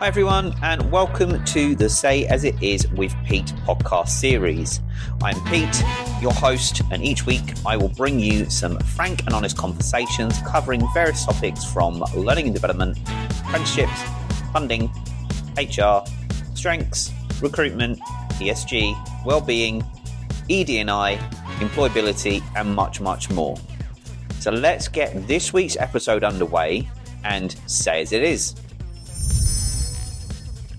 Hi, everyone, and welcome to the Say As It Is with Pete podcast series. I'm Pete, your host, and each week I will bring you some frank and honest conversations covering various topics from learning and development, apprenticeships, funding, HR, strengths, recruitment, ESG, well-being, ED&I, employability, and much, much more. So let's get this week's episode underway and say as it is.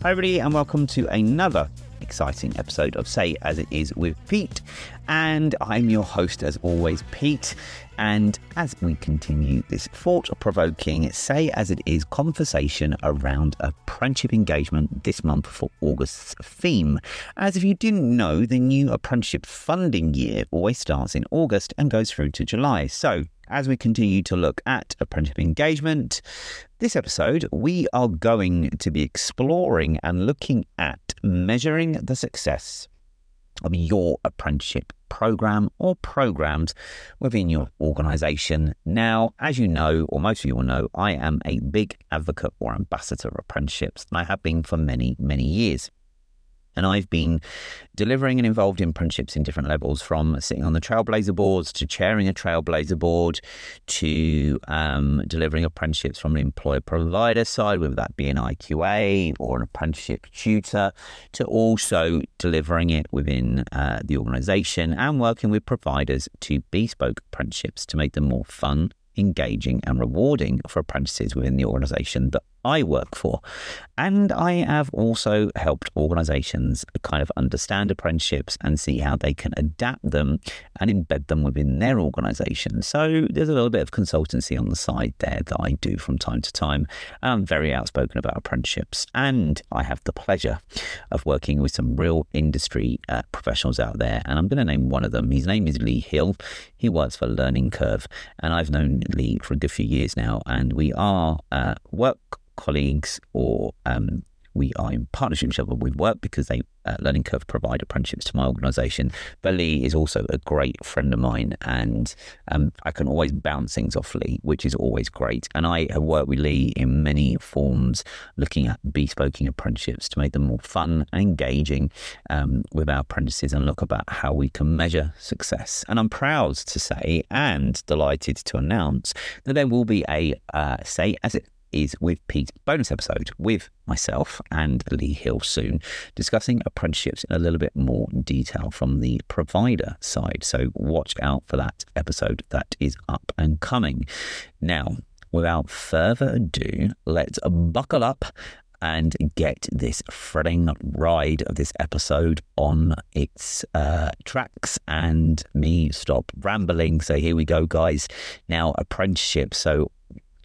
Hi, everybody, and welcome to another exciting episode of Say As It Is with Pete. And I'm your host, as always, Pete. And as we continue this thought provoking, Say As It Is conversation around apprenticeship engagement this month for August's theme. As if you didn't know, the new apprenticeship funding year always starts in August and goes through to July. So as we continue to look at apprenticeship engagement, this episode we are going to be exploring and looking at measuring the success of your apprenticeship program or programs within your organization. Now, as you know, or most of you will know, I am a big advocate or ambassador of apprenticeships, and I have been for many, many years. And I've been delivering and involved in apprenticeships in different levels from sitting on the Trailblazer boards to chairing a Trailblazer board to um, delivering apprenticeships from an employer provider side, whether that be an IQA or an apprenticeship tutor, to also delivering it within uh, the organisation and working with providers to bespoke apprenticeships to make them more fun, engaging, and rewarding for apprentices within the organisation that I work for. And I have also helped organizations kind of understand apprenticeships and see how they can adapt them and embed them within their organization. So there's a little bit of consultancy on the side there that I do from time to time. I'm very outspoken about apprenticeships. And I have the pleasure of working with some real industry uh, professionals out there. And I'm going to name one of them. His name is Lee Hill. He works for Learning Curve. And I've known Lee for a good few years now. And we are uh, work colleagues or um, we are in partnership with work because they uh, Learning Curve provide apprenticeships to my organisation. But Lee is also a great friend of mine, and um, I can always bounce things off Lee, which is always great. And I have worked with Lee in many forms, looking at bespoking apprenticeships to make them more fun and engaging um, with our apprentices, and look about how we can measure success. And I'm proud to say and delighted to announce that there will be a uh, say as it is with Pete bonus episode with myself and Lee Hill soon, discussing apprenticeships in a little bit more detail from the provider side. So watch out for that episode that is up and coming. Now, without further ado, let's buckle up and get this thrilling ride of this episode on its uh, tracks and me stop rambling. So here we go, guys. Now, apprenticeship. So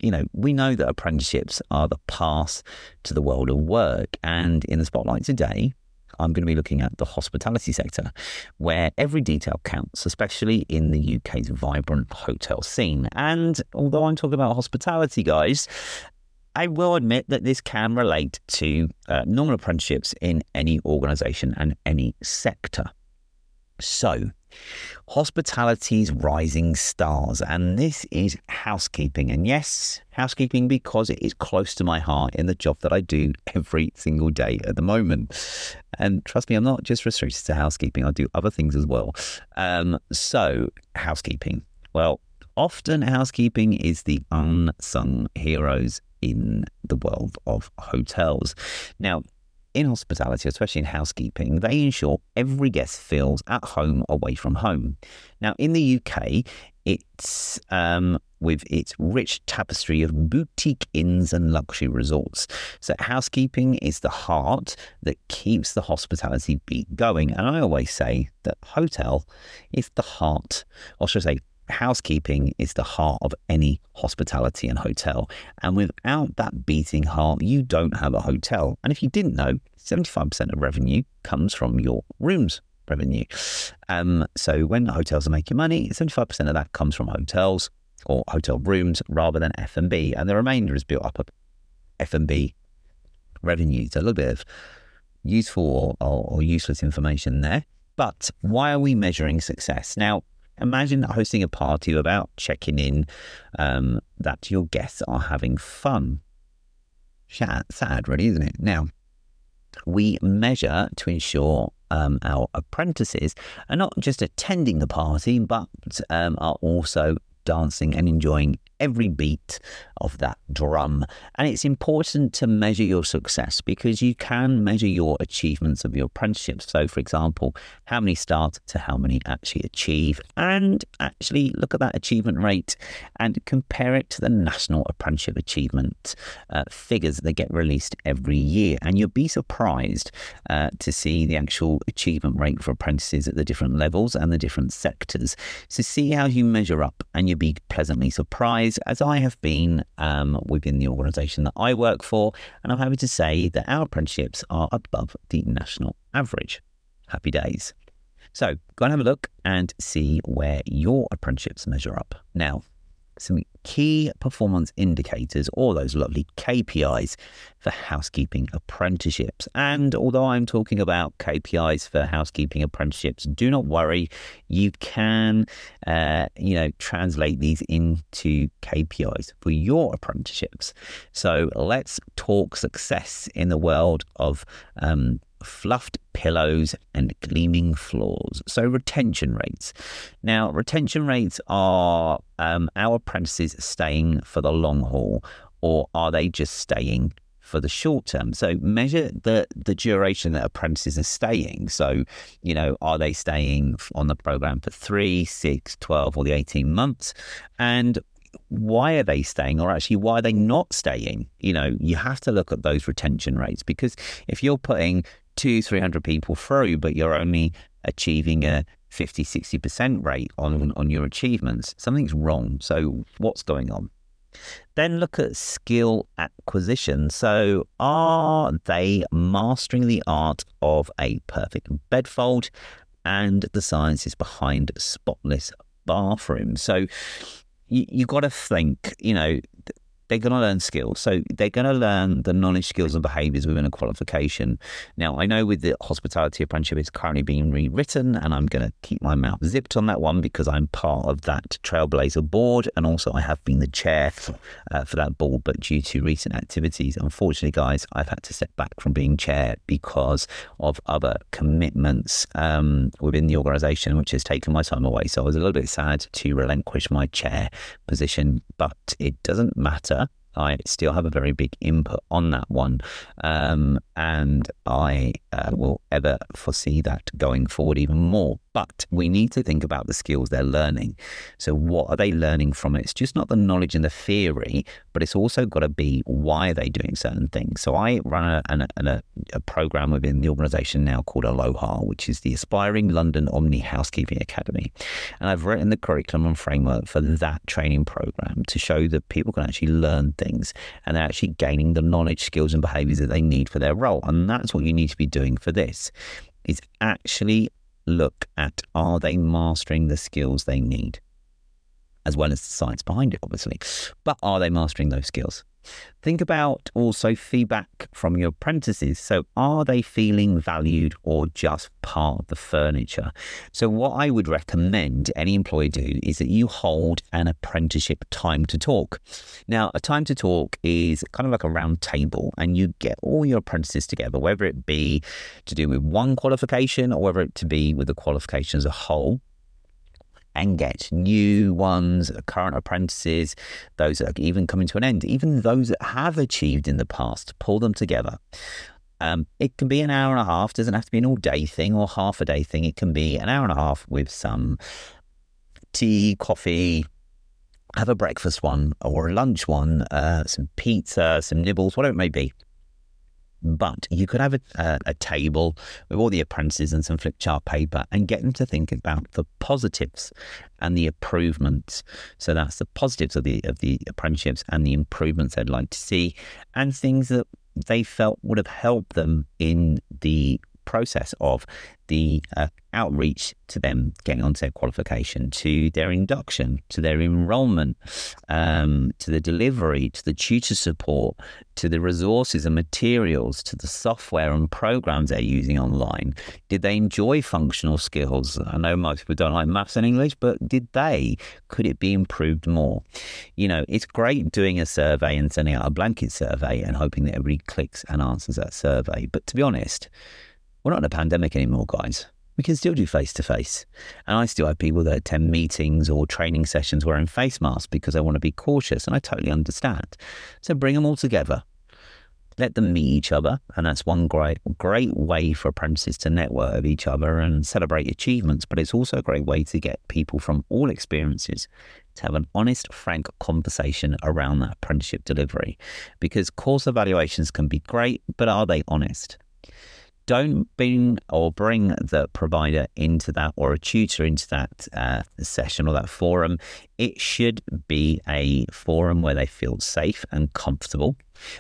you know, we know that apprenticeships are the path to the world of work. And in the spotlight today, I'm going to be looking at the hospitality sector, where every detail counts, especially in the UK's vibrant hotel scene. And although I'm talking about hospitality, guys, I will admit that this can relate to uh, normal apprenticeships in any organisation and any sector. So, hospitality's rising stars, and this is housekeeping. And yes, housekeeping because it is close to my heart in the job that I do every single day at the moment. And trust me, I'm not just restricted to housekeeping, I do other things as well. Um, so, housekeeping. Well, often housekeeping is the unsung heroes in the world of hotels. Now, in hospitality, especially in housekeeping, they ensure every guest feels at home away from home. Now, in the UK, it's um, with its rich tapestry of boutique inns and luxury resorts. So, housekeeping is the heart that keeps the hospitality beat going. And I always say that hotel is the heart, or should I say, housekeeping is the heart of any hospitality and hotel. And without that beating heart, you don't have a hotel. And if you didn't know, 75% of revenue comes from your rooms revenue. Um, so when hotels are making money, 75% of that comes from hotels or hotel rooms rather than F&B. And the remainder is built up of F&B revenue. So a little bit of useful or, or, or useless information there. But why are we measuring success? Now, Imagine hosting a party without checking in um, that your guests are having fun. sad, really, isn't it? Now, we measure to ensure um, our apprentices are not just attending the party, but um, are also dancing and enjoying every beat of that drum. And it's important to measure your success because you can measure your achievements of your apprenticeship. So, for example, how many start to how many actually achieve, and actually look at that achievement rate and compare it to the National Apprenticeship Achievement uh, figures that get released every year. And you'll be surprised uh, to see the actual achievement rate for apprentices at the different levels and the different sectors. So, see how you measure up, and you'll be pleasantly surprised as I have been um, within the organisation that I work for, and I'm happy to say that our apprenticeships are above the national average. Happy days. So go and have a look and see where your apprenticeships measure up. Now, some key performance indicators, or those lovely KPIs for housekeeping apprenticeships. And although I'm talking about KPIs for housekeeping apprenticeships, do not worry, you can, uh, you know, translate these into KPIs for your apprenticeships. So let's talk success in the world of um, fluffed pillows and gleaming floors. So, retention rates. Now, retention rates are um, our apprentices staying for the long haul, or are they just staying for the short term. So measure the the duration that apprentices are staying. So, you know, are they staying on the program for three, six, 12, or the 18 months? And why are they staying or actually why are they not staying? You know, you have to look at those retention rates because if you're putting two, 300 people through, but you're only achieving a 50, 60% rate on, mm. on your achievements, something's wrong. So, what's going on? Then look at skill acquisition. So, are they mastering the art of a perfect bedfold and the sciences behind spotless bathrooms? So, you, you got to think, you know, they're going to learn skills. So they're going to learn the knowledge, skills, and behaviours within a qualification. Now, I know with the hospitality apprenticeship, it's currently being rewritten, and I'm going to keep my mouth zipped on that one because I'm part of that Trailblazer board, and also I have been the chair for, uh, for that board. But due to recent activities, unfortunately, guys, I've had to step back from being chair because of other commitments um, within the organisation, which has taken my time away. So I was a little bit sad to relinquish my chair position, but it doesn't matter I still have a very big input on that one. Um, and I uh, will ever foresee that going forward even more. But we need to think about the skills they're learning. So, what are they learning from it? It's just not the knowledge and the theory, but it's also got to be why are they doing certain things. So, I run a, a, a program within the organization now called Aloha, which is the Aspiring London Omni Housekeeping Academy. And I've written the curriculum and framework for that training program to show that people can actually learn things and they're actually gaining the knowledge, skills, and behaviors that they need for their role. And that's what you need to be doing for this is actually look at are they mastering the skills they need, as well as the science behind it, obviously. But are they mastering those skills? Think about also feedback from your apprentices. So, are they feeling valued or just part of the furniture? So, what I would recommend any employee do is that you hold an apprenticeship time to talk. Now, a time to talk is kind of like a round table, and you get all your apprentices together, whether it be to do with one qualification or whether it to be with the qualification as a whole and get new ones, current apprentices, those that are even coming to an end, even those that have achieved in the past, pull them together. Um, it can be an hour and a half, doesn't have to be an all day thing or half a day thing. It can be an hour and a half with some tea, coffee, have a breakfast one or a lunch one, uh, some pizza, some nibbles, whatever it may be. But you could have a, a, a, table with all the apprentices and some flip chart paper and get them to think about the positives and the improvements. So that's the positives of the of the apprenticeships and the improvements they'd like to see, and things that they felt would have helped them in the process of the uh, outreach to them getting onto their qualification, to their induction, to their enrolment, um, to the delivery, to the tutor support, to the resources and materials, to the software and programs they're using online. Did they enjoy functional skills? I know most people don't like maths and English, but did they? Could it be improved more? You know, it's great doing a survey and sending out a blanket survey and hoping that everybody clicks and answers that survey. But to be honest, we're not in a pandemic anymore, guys. We can still do face to face. And I still have people that attend meetings or training sessions wearing face masks because they want to be cautious. And I totally understand. So bring them all together. Let them meet each other. And that's one great, great way for apprentices to network with each other and celebrate achievements. But it's also a great way to get people from all experiences to have an honest, frank conversation around that apprenticeship delivery. Because course evaluations can be great, but are they honest? Don't bring or bring the provider into that or a tutor into that uh, session or that forum. It should be a forum where they feel safe and comfortable,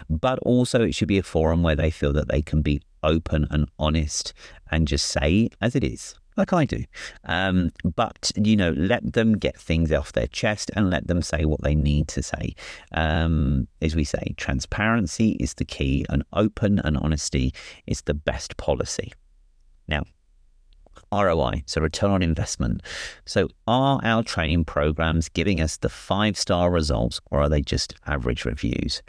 but also it should be a forum where they feel that they can be open and honest and just say as it is like I do. Um, but, you know, let them get things off their chest and let them say what they need to say. Um, as we say, transparency is the key, and open and honesty is the best policy. Now, ROI, so return on investment. So, are our training programs giving us the five star results or are they just average reviews?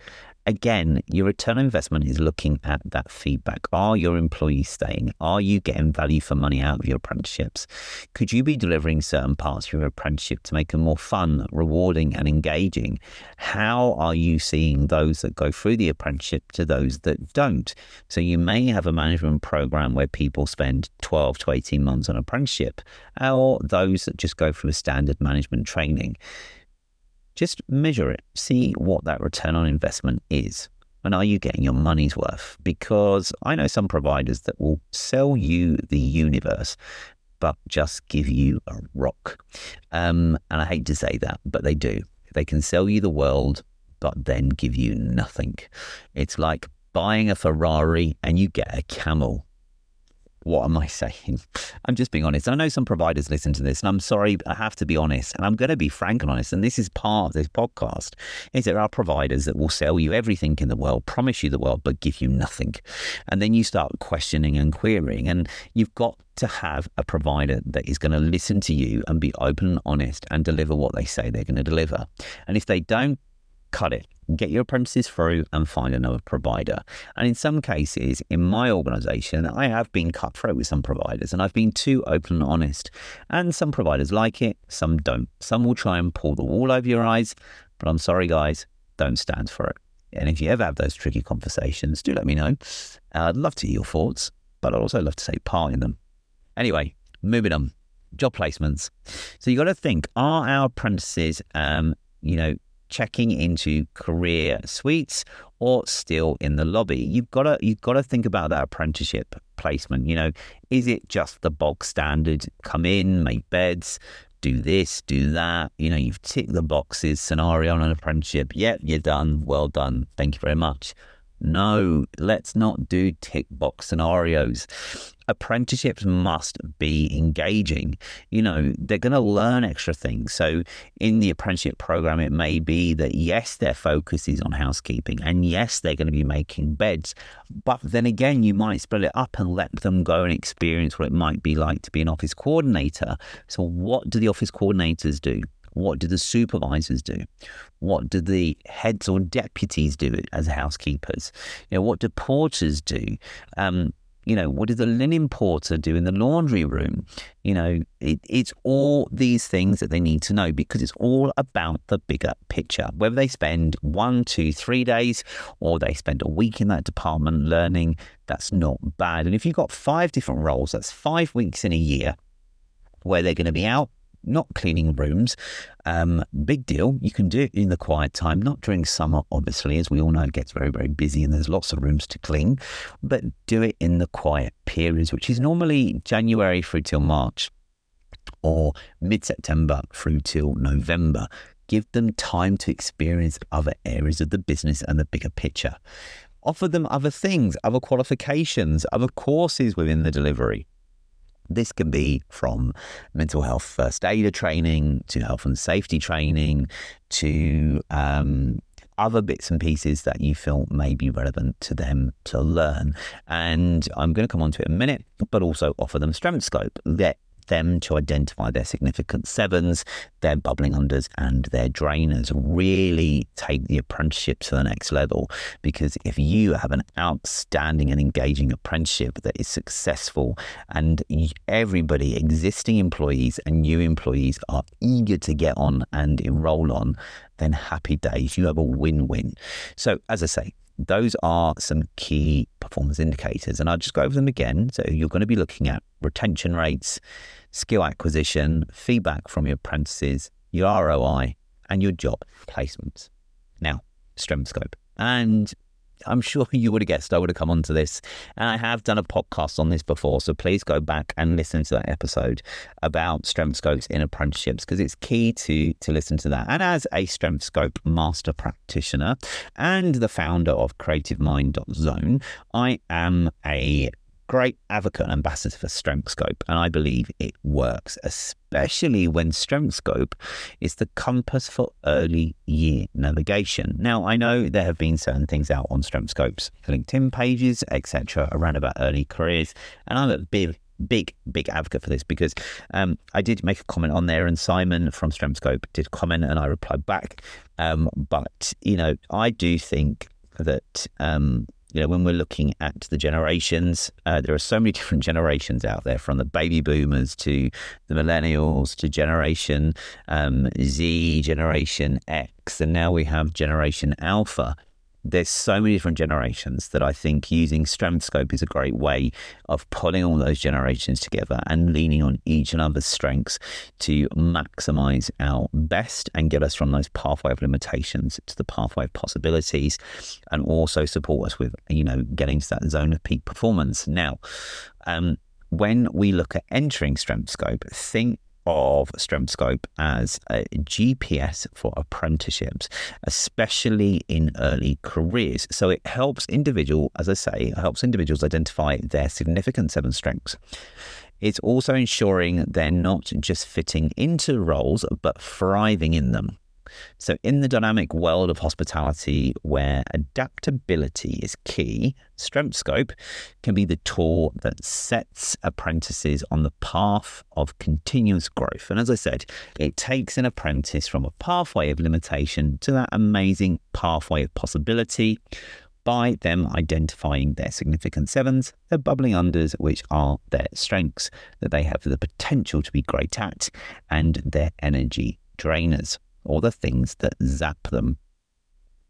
Again, your return on investment is looking at that feedback. Are your employees staying? Are you getting value for money out of your apprenticeships? Could you be delivering certain parts of your apprenticeship to make them more fun, rewarding, and engaging? How are you seeing those that go through the apprenticeship to those that don't? So you may have a management program where people spend 12 to 18 months on apprenticeship, or those that just go through a standard management training just measure it, see what that return on investment is. And are you getting your money's worth? Because I know some providers that will sell you the universe, but just give you a rock. Um, and I hate to say that, but they do. They can sell you the world, but then give you nothing. It's like buying a Ferrari and you get a camel what am I saying? I'm just being honest. I know some providers listen to this, and I'm sorry, I have to be honest, and I'm going to be frank and honest. And this is part of this podcast: is there are providers that will sell you everything in the world, promise you the world, but give you nothing, and then you start questioning and querying, and you've got to have a provider that is going to listen to you and be open and honest and deliver what they say they're going to deliver. And if they don't, cut it get your apprentices through and find another provider. And in some cases, in my organization, I have been cutthroat with some providers and I've been too open and honest. And some providers like it, some don't. Some will try and pull the wool over your eyes, but I'm sorry, guys, don't stand for it. And if you ever have those tricky conversations, do let me know. I'd love to hear your thoughts, but I'd also love to take part in them. Anyway, moving on. Job placements. So you got to think: Are our apprentices, um, you know, checking into career suites or still in the lobby. You've got to you've got to think about that apprenticeship placement. You know, is it just the bog standard? Come in, make beds, do this, do that. You know, you've ticked the boxes scenario on an apprenticeship. Yep, you're done. Well done. Thank you very much. No, let's not do tick box scenarios. Apprenticeships must be engaging. You know, they're going to learn extra things. So, in the apprenticeship program, it may be that yes, their focus is on housekeeping, and yes, they're going to be making beds. But then again, you might split it up and let them go and experience what it might be like to be an office coordinator. So, what do the office coordinators do? What do the supervisors do? What do the heads or deputies do as housekeepers? You know, what do porters do? Um, you know, what does the linen porter do in the laundry room? You know, it, it's all these things that they need to know because it's all about the bigger picture. Whether they spend one, two, three days or they spend a week in that department learning, that's not bad. And if you've got five different roles, that's five weeks in a year where they're going to be out not cleaning rooms. Um, big deal. You can do it in the quiet time, not during summer, obviously, as we all know, it gets very, very busy and there's lots of rooms to clean, but do it in the quiet periods, which is normally January through till March or mid September through till November. Give them time to experience other areas of the business and the bigger picture Offer them other things, other qualifications, other courses within the delivery. This can be from mental health first aider training to health and safety training to um, other bits and pieces that you feel may be relevant to them to learn. And I'm going to come on to it in a minute, but also offer them strength scope. Let them to identify their significant sevens, their bubbling unders, and their drainers. Really take the apprenticeship to the next level because if you have an outstanding and engaging apprenticeship that is successful and everybody, existing employees and new employees, are eager to get on and enroll on, then happy days. You have a win win. So, as I say, those are some key performance indicators. And I'll just go over them again. So you're going to be looking at retention rates, skill acquisition, feedback from your apprentices, your ROI, and your job placements. Now, strength scope. And I'm sure you would have guessed I would have come onto this. And I have done a podcast on this before. So please go back and listen to that episode about strength scopes in apprenticeships because it's key to, to listen to that. And as a strength scope master practitioner and the founder of Creative Mind.zone, I am a great advocate and ambassador for Strength Scope, and I believe it works, especially when Strength Scope is the compass for early year navigation. Now, I know there have been certain things out on Strength Scope's LinkedIn pages, etc., around about early careers, and I'm a big big, big advocate for this because um, I did make a comment on there, and Simon from Strength Scope did comment, and I replied back. Um, but you know, I do think that um, you know, when we're looking at the generations, uh, there are so many different generations out there, from the baby boomers to the millennials to Generation um, Z, Generation X, and now we have Generation Alpha there's so many different generations that I think using Strength Scope is a great way of pulling all those generations together and leaning on each other's strengths to maximize our best and get us from those pathway of limitations to the pathway of possibilities and also support us with, you know, getting to that zone of peak performance. Now, um, when we look at entering Strength Scope, think of Strength Scope as a GPS for apprenticeships, especially in early careers. So it helps individual, as I say, helps individuals identify their significant seven strengths. It's also ensuring they're not just fitting into roles, but thriving in them. So, in the dynamic world of hospitality where adaptability is key, Strength Scope can be the tool that sets apprentices on the path of continuous growth. And as I said, it takes an apprentice from a pathway of limitation to that amazing pathway of possibility by them identifying their significant sevens, their bubbling unders, which are their strengths that they have the potential to be great at, and their energy drainers or the things that zap them.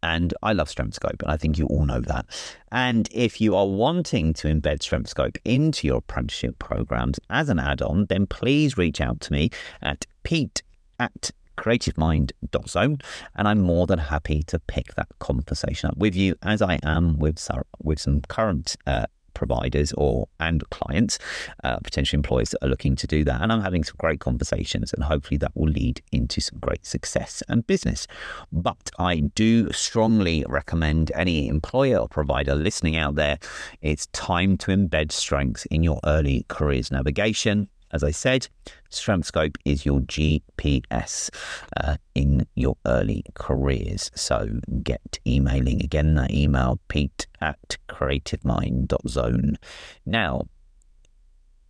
And I love Strength and I think you all know that. And if you are wanting to embed Strength into your apprenticeship programs as an add on, then please reach out to me at pete at creativemind.zone and I'm more than happy to pick that conversation up with you as I am with with some current uh, providers or and clients, uh, potential employers that are looking to do that. And I'm having some great conversations, and hopefully that will lead into some great success and business. But I do strongly recommend any employer or provider listening out there. It's time to embed strengths in your early careers navigation as I said, Strength Scope is your GPS uh, in your early careers. So get emailing again that email, pete at creativemind.zone. Now,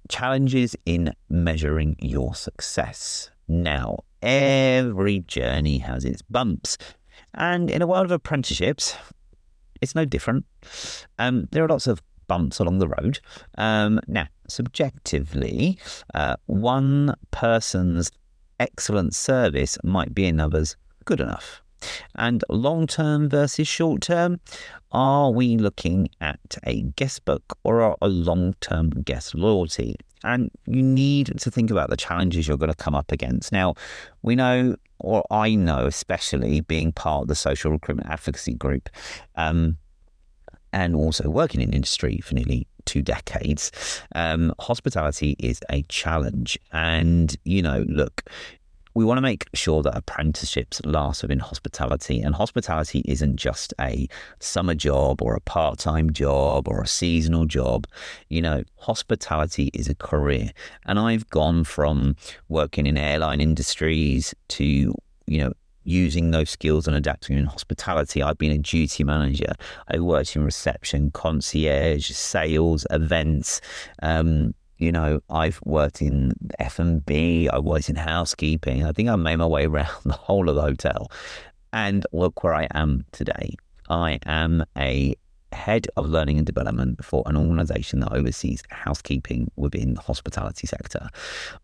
challenges in measuring your success. Now, every journey has its bumps. And in a world of apprenticeships, it's no different. Um, there are lots of bumps along the road. Um, now, subjectively, uh, one person's excellent service might be another's good enough. And long term versus short term, are we looking at a guest book or a long term guest loyalty? And you need to think about the challenges you're going to come up against. Now, we know, or I know, especially being part of the social recruitment advocacy group, um, and also working in industry for nearly two decades, um, hospitality is a challenge. And, you know, look, we want to make sure that apprenticeships last within hospitality. And hospitality isn't just a summer job or a part time job or a seasonal job. You know, hospitality is a career. And I've gone from working in airline industries to, you know, using those skills and adapting in hospitality. I've been a duty manager. I worked in reception, concierge, sales, events. Um, you know, I've worked in F and B. I worked in housekeeping. I think I made my way around the whole of the hotel, and look where I am today. I am a head of learning and development for an organization that oversees housekeeping within the hospitality sector.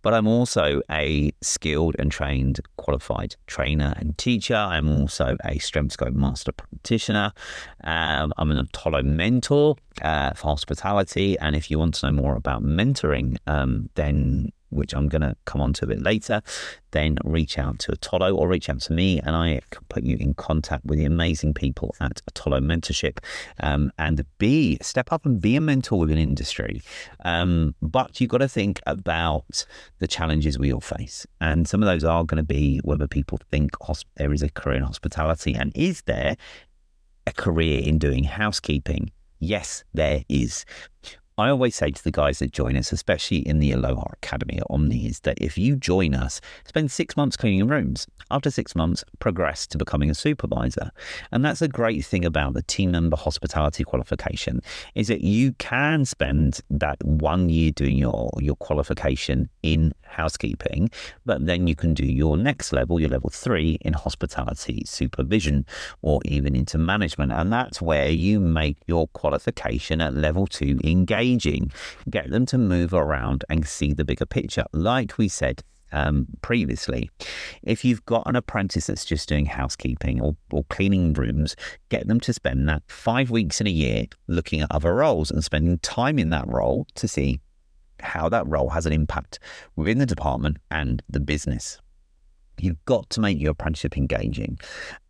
But I'm also a skilled and trained qualified trainer and teacher. I'm also a StrengthScope master practitioner. Um, I'm an Apollo mentor uh, for hospitality. And if you want to know more about mentoring, um, then which I'm going to come on to a bit later, then reach out to Atolo or reach out to me and I can put you in contact with the amazing people at Atolo Mentorship um, and be step up and be a mentor within industry. Um, but you've got to think about the challenges we all face. And some of those are going to be whether people think hosp- there is a career in hospitality and is there a career in doing housekeeping? Yes, there is. I always say to the guys that join us, especially in the Aloha Academy at Omni, is that if you join us, spend six months cleaning rooms. After six months, progress to becoming a supervisor. And that's a great thing about the team member hospitality qualification is that you can spend that one year doing your, your qualification in housekeeping, but then you can do your next level, your level three in hospitality supervision or even into management. And that's where you make your qualification at level two engaging, get them to move around and see the bigger picture. Like we said um, previously. If you've got an apprentice that's just doing housekeeping or, or cleaning rooms, get them to spend that five weeks in a year looking at other roles and spending time in that role to see how that role has an impact within the department and the business. You've got to make your apprenticeship engaging.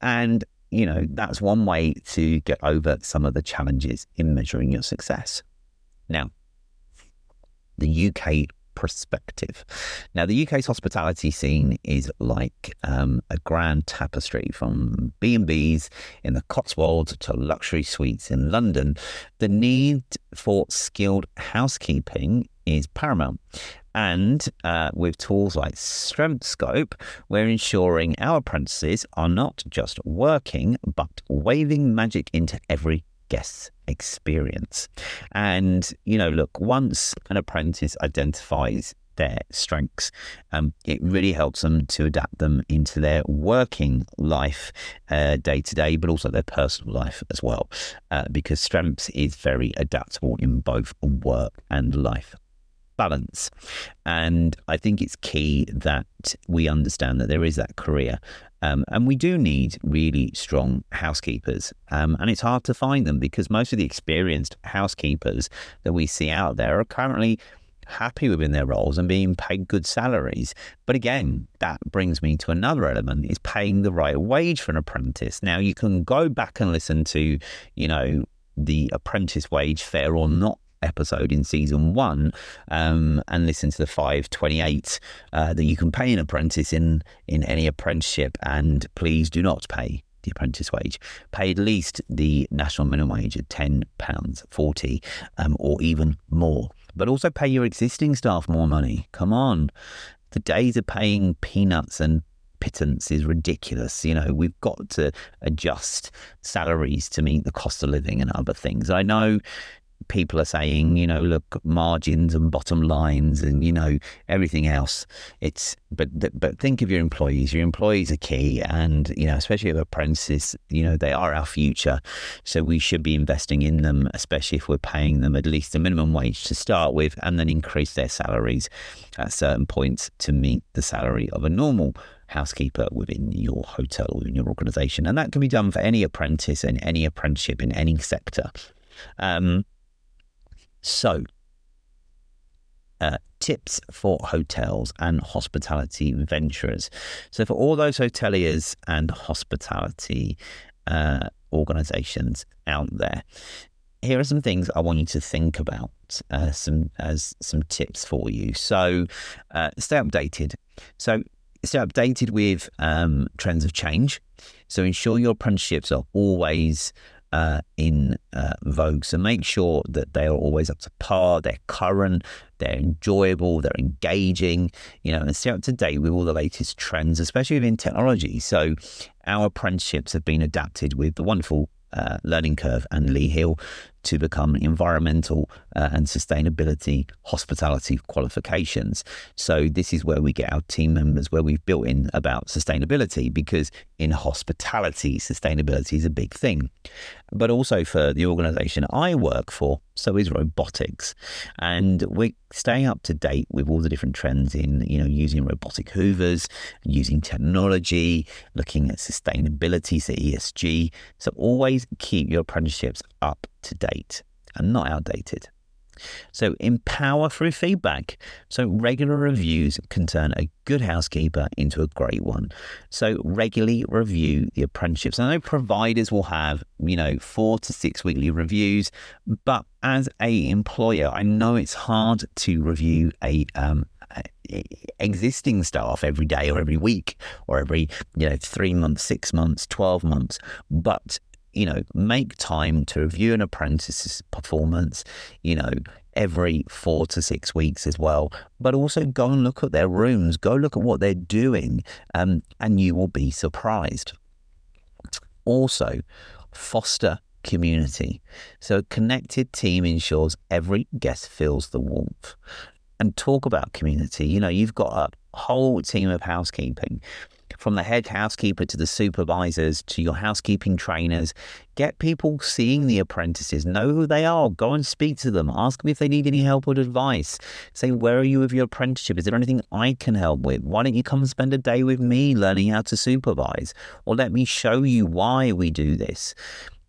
And, you know, that's one way to get over some of the challenges in measuring your success. Now, the UK perspective. Now, the UK's hospitality scene is like um, a grand tapestry from B&Bs in the Cotswolds to luxury suites in London. The need for skilled housekeeping is paramount. And uh, with tools like StrengthScope, we're ensuring our apprentices are not just working, but waving magic into every guest's experience. And, you know, look, once an apprentice identifies their strengths. Um, it really helps them to adapt them into their working life day to day, but also their personal life as well, uh, because strengths is very adaptable in both work and life balance. And I think it's key that we understand that there is that career. Um, and we do need really strong housekeepers. Um, and it's hard to find them because most of the experienced housekeepers that we see out there are currently happy within their roles and being paid good salaries. But again, that brings me to another element is paying the right wage for an apprentice. Now you can go back and listen to, you know, the apprentice wage fair or not episode in season one um, and listen to the 528 uh, that you can pay an apprentice in in any apprenticeship. And please do not pay the apprentice wage. Pay at least the national minimum wage of £10.40 um, or even more. But also pay your existing staff more money. Come on. The days of paying peanuts and pittance is ridiculous. You know, we've got to adjust salaries to meet the cost of living and other things. I know people are saying, you know, look, margins and bottom lines and, you know, everything else. It's, but, but think of your employees. Your employees are key. And, you know, especially if apprentices, you know, they are our future. So we should be investing in them, especially if we're paying them at least the minimum wage to start with and then increase their salaries at certain points to meet the salary of a normal housekeeper within your hotel or in your organization. And that can be done for any apprentice in any apprenticeship in any sector. Um, so, uh, tips for hotels and hospitality venturers. So, for all those hoteliers and hospitality uh, organizations out there, here are some things I want you to think about. Uh, some as some tips for you. So, uh, stay updated. So, stay updated with um, trends of change. So ensure your apprenticeships are always uh, in uh, vogue. So make sure that they are always up to par, they're current, they're enjoyable, they're engaging, you know, and stay up to date with all the latest trends, especially within technology. So our apprenticeships have been adapted with the wonderful uh, learning curve and Lee Hill to become environmental uh, and sustainability hospitality qualifications. So this is where we get our team members where we've built in about sustainability because in hospitality sustainability is a big thing. But also for the organization I work for, so is robotics. And we're staying up to date with all the different trends in, you know, using robotic hoovers, using technology, looking at sustainability, so ESG. So always keep your apprenticeships up to date and not outdated. So, empower through feedback. So, regular reviews can turn a good housekeeper into a great one. So, regularly review the apprenticeships. I know providers will have, you know, four to six weekly reviews, but as a employer, I know it's hard to review a um, existing staff every day or every week or every you know three months six months 12 months but you know, make time to review an apprentice's performance, you know, every four to six weeks as well. But also go and look at their rooms, go look at what they're doing, um, and you will be surprised. Also, foster community. So, a connected team ensures every guest feels the warmth. And talk about community. You know, you've got a whole team of housekeeping from the head housekeeper to the supervisors to your housekeeping trainers. Get people seeing the apprentices, know who they are, go and speak to them, ask them if they need any help or advice. Say, where are you with your apprenticeship? Is there anything I can help with? Why don't you come spend a day with me learning how to supervise? Or let me show you why we do this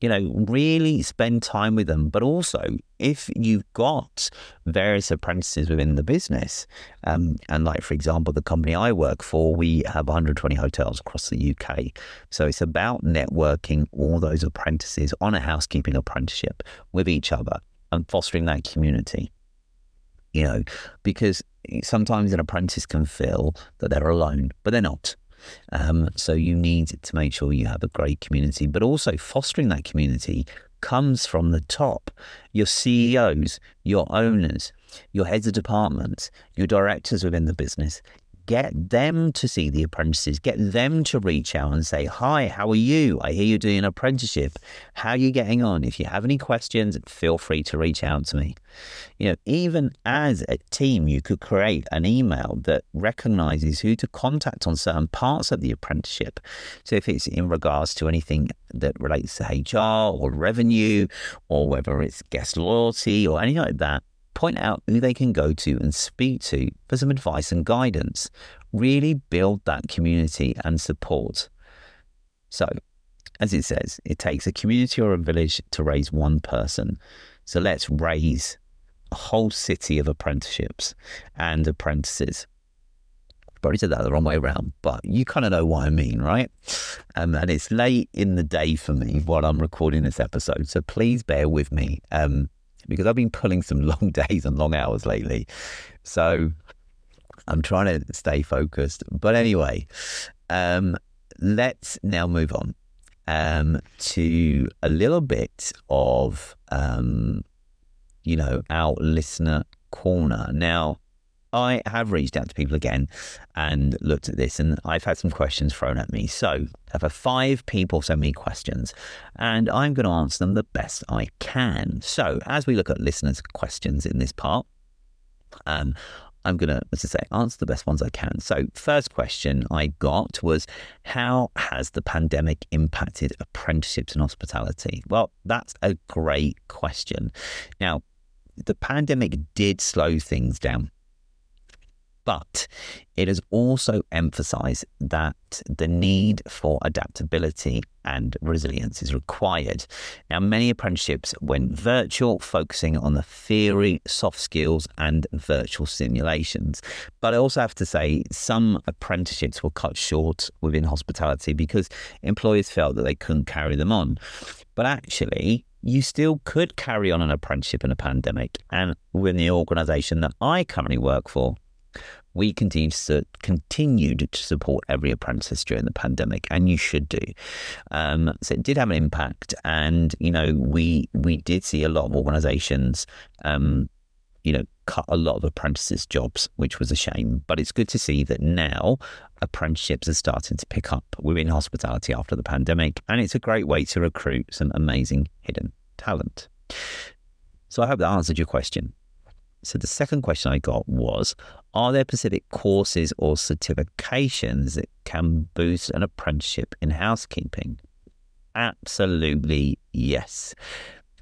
you know, really spend time with them. But also, if you've got various apprentices within the business, um, and like, for example, the company I work for, we have 120 hotels across the UK. So it's about networking all those apprentices on a housekeeping apprenticeship with each other and fostering that community. You know, because sometimes an apprentice can feel that they're alone, but they're not. Um, so you need to make sure you have a great community, but also fostering that community comes from the top. Your CEOs, your owners, your heads of departments, your directors within the business get them to see the apprentices, get them to reach out and say, Hi, how are you? I hear you're doing an apprenticeship. How are you getting on? If you have any questions, feel free to reach out to me. You know, even as a team, you could create an email that recognizes who to contact on certain parts of the apprenticeship. So if it's in regards to anything that relates to HR or revenue, or whether it's guest loyalty or anything like that, point out who they can go to and speak to for some advice and guidance. Really build that community and support. So, as it says, it takes a community or a village to raise one person. So let's raise a whole city of apprenticeships and apprentices. Probably said that the wrong way around, but you kind of know what I mean, right? Um, and it's late in the day for me while I'm recording this episode, so please bear with me. Um, because I've been pulling some long days and long hours lately. So I'm trying to stay focused. But anyway, um, let's now move on um, to a little bit of, um, you know, our listener corner. Now, I have reached out to people again and looked at this, and I've had some questions thrown at me. So had five people send me questions, and I'm going to answer them the best I can. So as we look at listeners' questions in this part, um, I'm going to, as I say, answer the best ones I can. So, first question I got was How has the pandemic impacted apprenticeships in hospitality? Well, that's a great question. Now, the pandemic did slow things down but it has also emphasized that the need for adaptability and resilience is required. Now, many apprenticeships went virtual, focusing on the theory, soft skills, and virtual simulations. But I also have to say, some apprenticeships were cut short within hospitality because employers felt that they couldn't carry them on. But actually, you still could carry on an apprenticeship in a pandemic. And within the organization that I currently work for, we continue to continued to support every apprentice during the pandemic, and you should do. Um, so it did have an impact, and you know we we did see a lot of organisations, um, you know, cut a lot of apprentices' jobs, which was a shame. But it's good to see that now apprenticeships are starting to pick up within hospitality after the pandemic, and it's a great way to recruit some amazing hidden talent. So I hope that answered your question. So the second question I got was Are there specific courses or certifications that can boost an apprenticeship in housekeeping? Absolutely yes.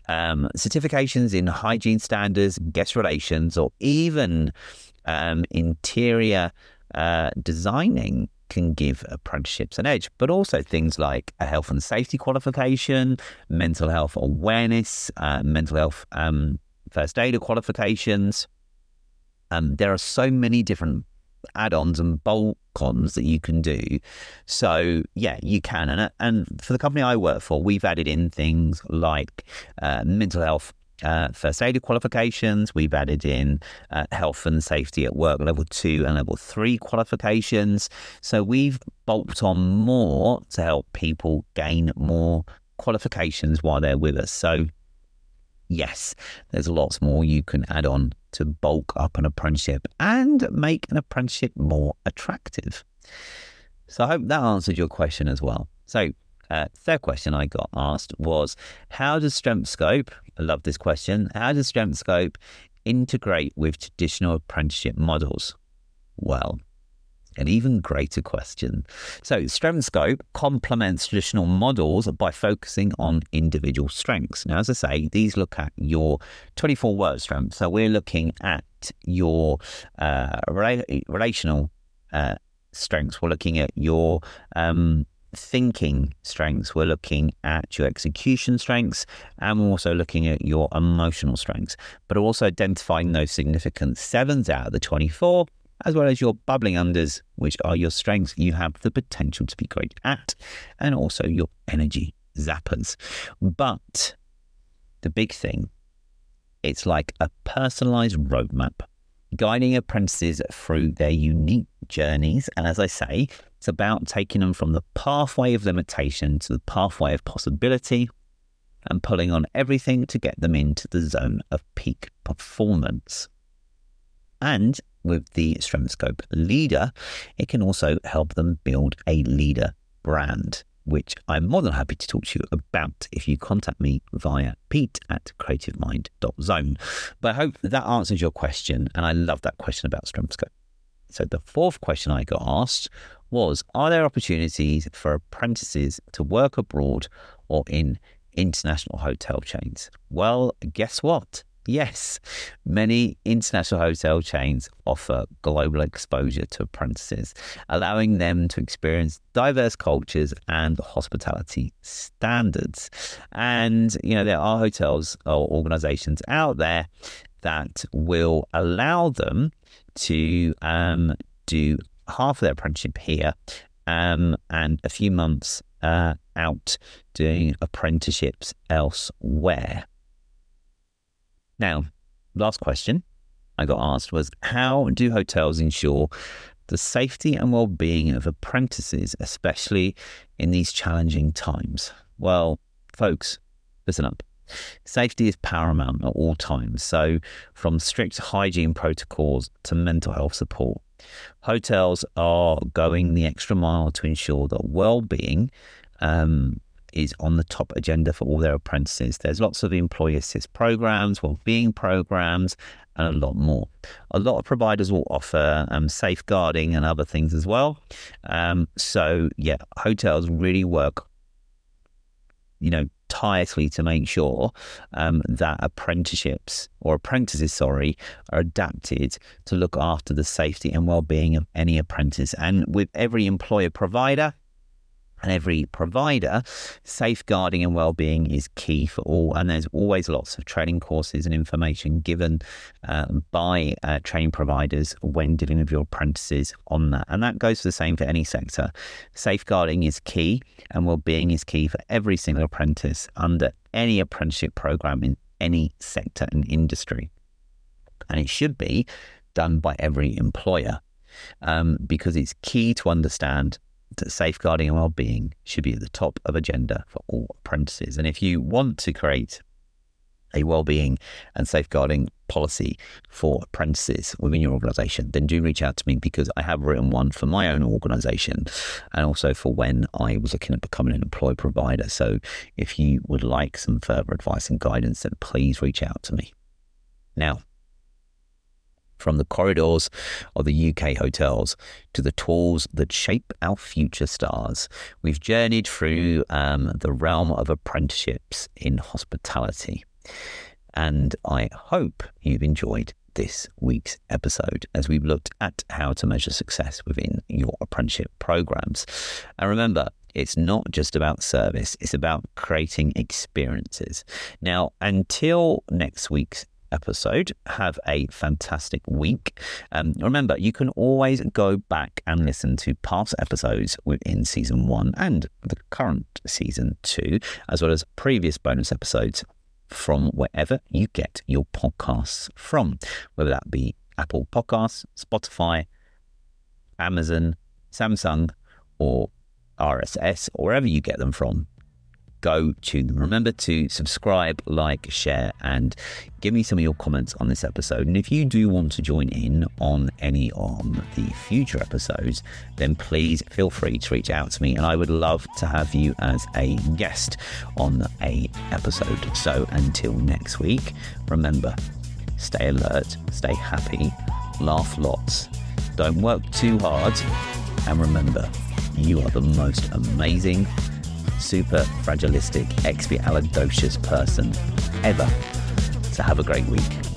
Um, certifications in hygiene standards, guest relations, or even um, interior uh, designing can give apprenticeships an edge, but also things like a health and safety qualification, mental health awareness, uh, mental health um, first aider qualifications. Um, there are so many different add-ons and bolt-ons that you can do. So yeah, you can. And and for the company I work for, we've added in things like uh, mental health. Uh, first aider qualifications. We've added in uh, health and safety at work level two and level three qualifications. So we've bolted on more to help people gain more qualifications while they're with us. So yes, there's lots more you can add on to bulk up an apprenticeship and make an apprenticeship more attractive. So I hope that answered your question as well. So, uh, third question I got asked was How does StrengthScope, I love this question, how does StrengthScope integrate with traditional apprenticeship models? Well, an even greater question. So, StrengthScope complements traditional models by focusing on individual strengths. Now, as I say, these look at your 24 word strengths. So, we're looking at your uh, rela- relational uh, strengths, we're looking at your um, thinking strengths, we're looking at your execution strengths, and we're also looking at your emotional strengths, but also identifying those significant sevens out of the 24 as well as your bubbling unders, which are your strengths you have the potential to be great at, and also your energy zappers. But the big thing, it's like a personalized roadmap guiding apprentices through their unique journeys. And as I say, it's about taking them from the pathway of limitation to the pathway of possibility and pulling on everything to get them into the zone of peak performance. And with the StrengthScope leader, it can also help them build a leader brand, which I'm more than happy to talk to you about if you contact me via pete at creativemind.zone. But I hope that answers your question. And I love that question about StrengthScope. So the fourth question I got asked was Are there opportunities for apprentices to work abroad or in international hotel chains? Well, guess what? Yes, many international hotel chains offer global exposure to apprentices, allowing them to experience diverse cultures and hospitality standards. And, you know, there are hotels or organizations out there that will allow them to um, do half of their apprenticeship here um, and a few months uh, out doing apprenticeships elsewhere. Now, last question I got asked was How do hotels ensure the safety and well being of apprentices, especially in these challenging times? Well, folks, listen up. Safety is paramount at all times. So, from strict hygiene protocols to mental health support, hotels are going the extra mile to ensure that well being um, is on the top agenda for all their apprentices. There's lots of employee assist programs, well-being programs, and a lot more. A lot of providers will offer um, safeguarding and other things as well. Um, so yeah, hotels really work, you know, tirelessly to make sure um, that apprenticeships or apprentices, sorry, are adapted to look after the safety and well-being of any apprentice. And with every employer provider, and every provider, safeguarding and well-being is key for all. And there's always lots of training courses and information given uh, by uh, training providers when dealing with your apprentices on that. And that goes the same for any sector. Safeguarding is key, and well-being is key for every single apprentice under any apprenticeship program in any sector and industry. And it should be done by every employer um, because it's key to understand that safeguarding and well-being should be at the top of agenda for all apprentices. And if you want to create a well-being and safeguarding policy for apprentices within your organization, then do reach out to me because I have written one for my own organization and also for when I was looking at becoming an employed provider. So if you would like some further advice and guidance, then please reach out to me. Now, from the corridors of the UK hotels to the tools that shape our future stars, we've journeyed through um, the realm of apprenticeships in hospitality. And I hope you've enjoyed this week's episode as we've looked at how to measure success within your apprenticeship programs. And remember, it's not just about service, it's about creating experiences. Now, until next week's episode. Have a fantastic week. Um, remember, you can always go back and listen to past episodes within season one and the current season two, as well as previous bonus episodes from wherever you get your podcasts from, whether that be Apple Podcasts, Spotify, Amazon, Samsung, or RSS, or wherever you get them from go tune them. Remember to subscribe, like, share, and give me some of your comments on this episode. And if you do want to join in on any of the future episodes, then please feel free to reach out to me. And I would love to have you as a guest on a episode. So until next week, remember, stay alert, stay happy, laugh lots, don't work too hard, and remember, you are the most amazing super fragilistic, expialidocious person ever. So have a great week.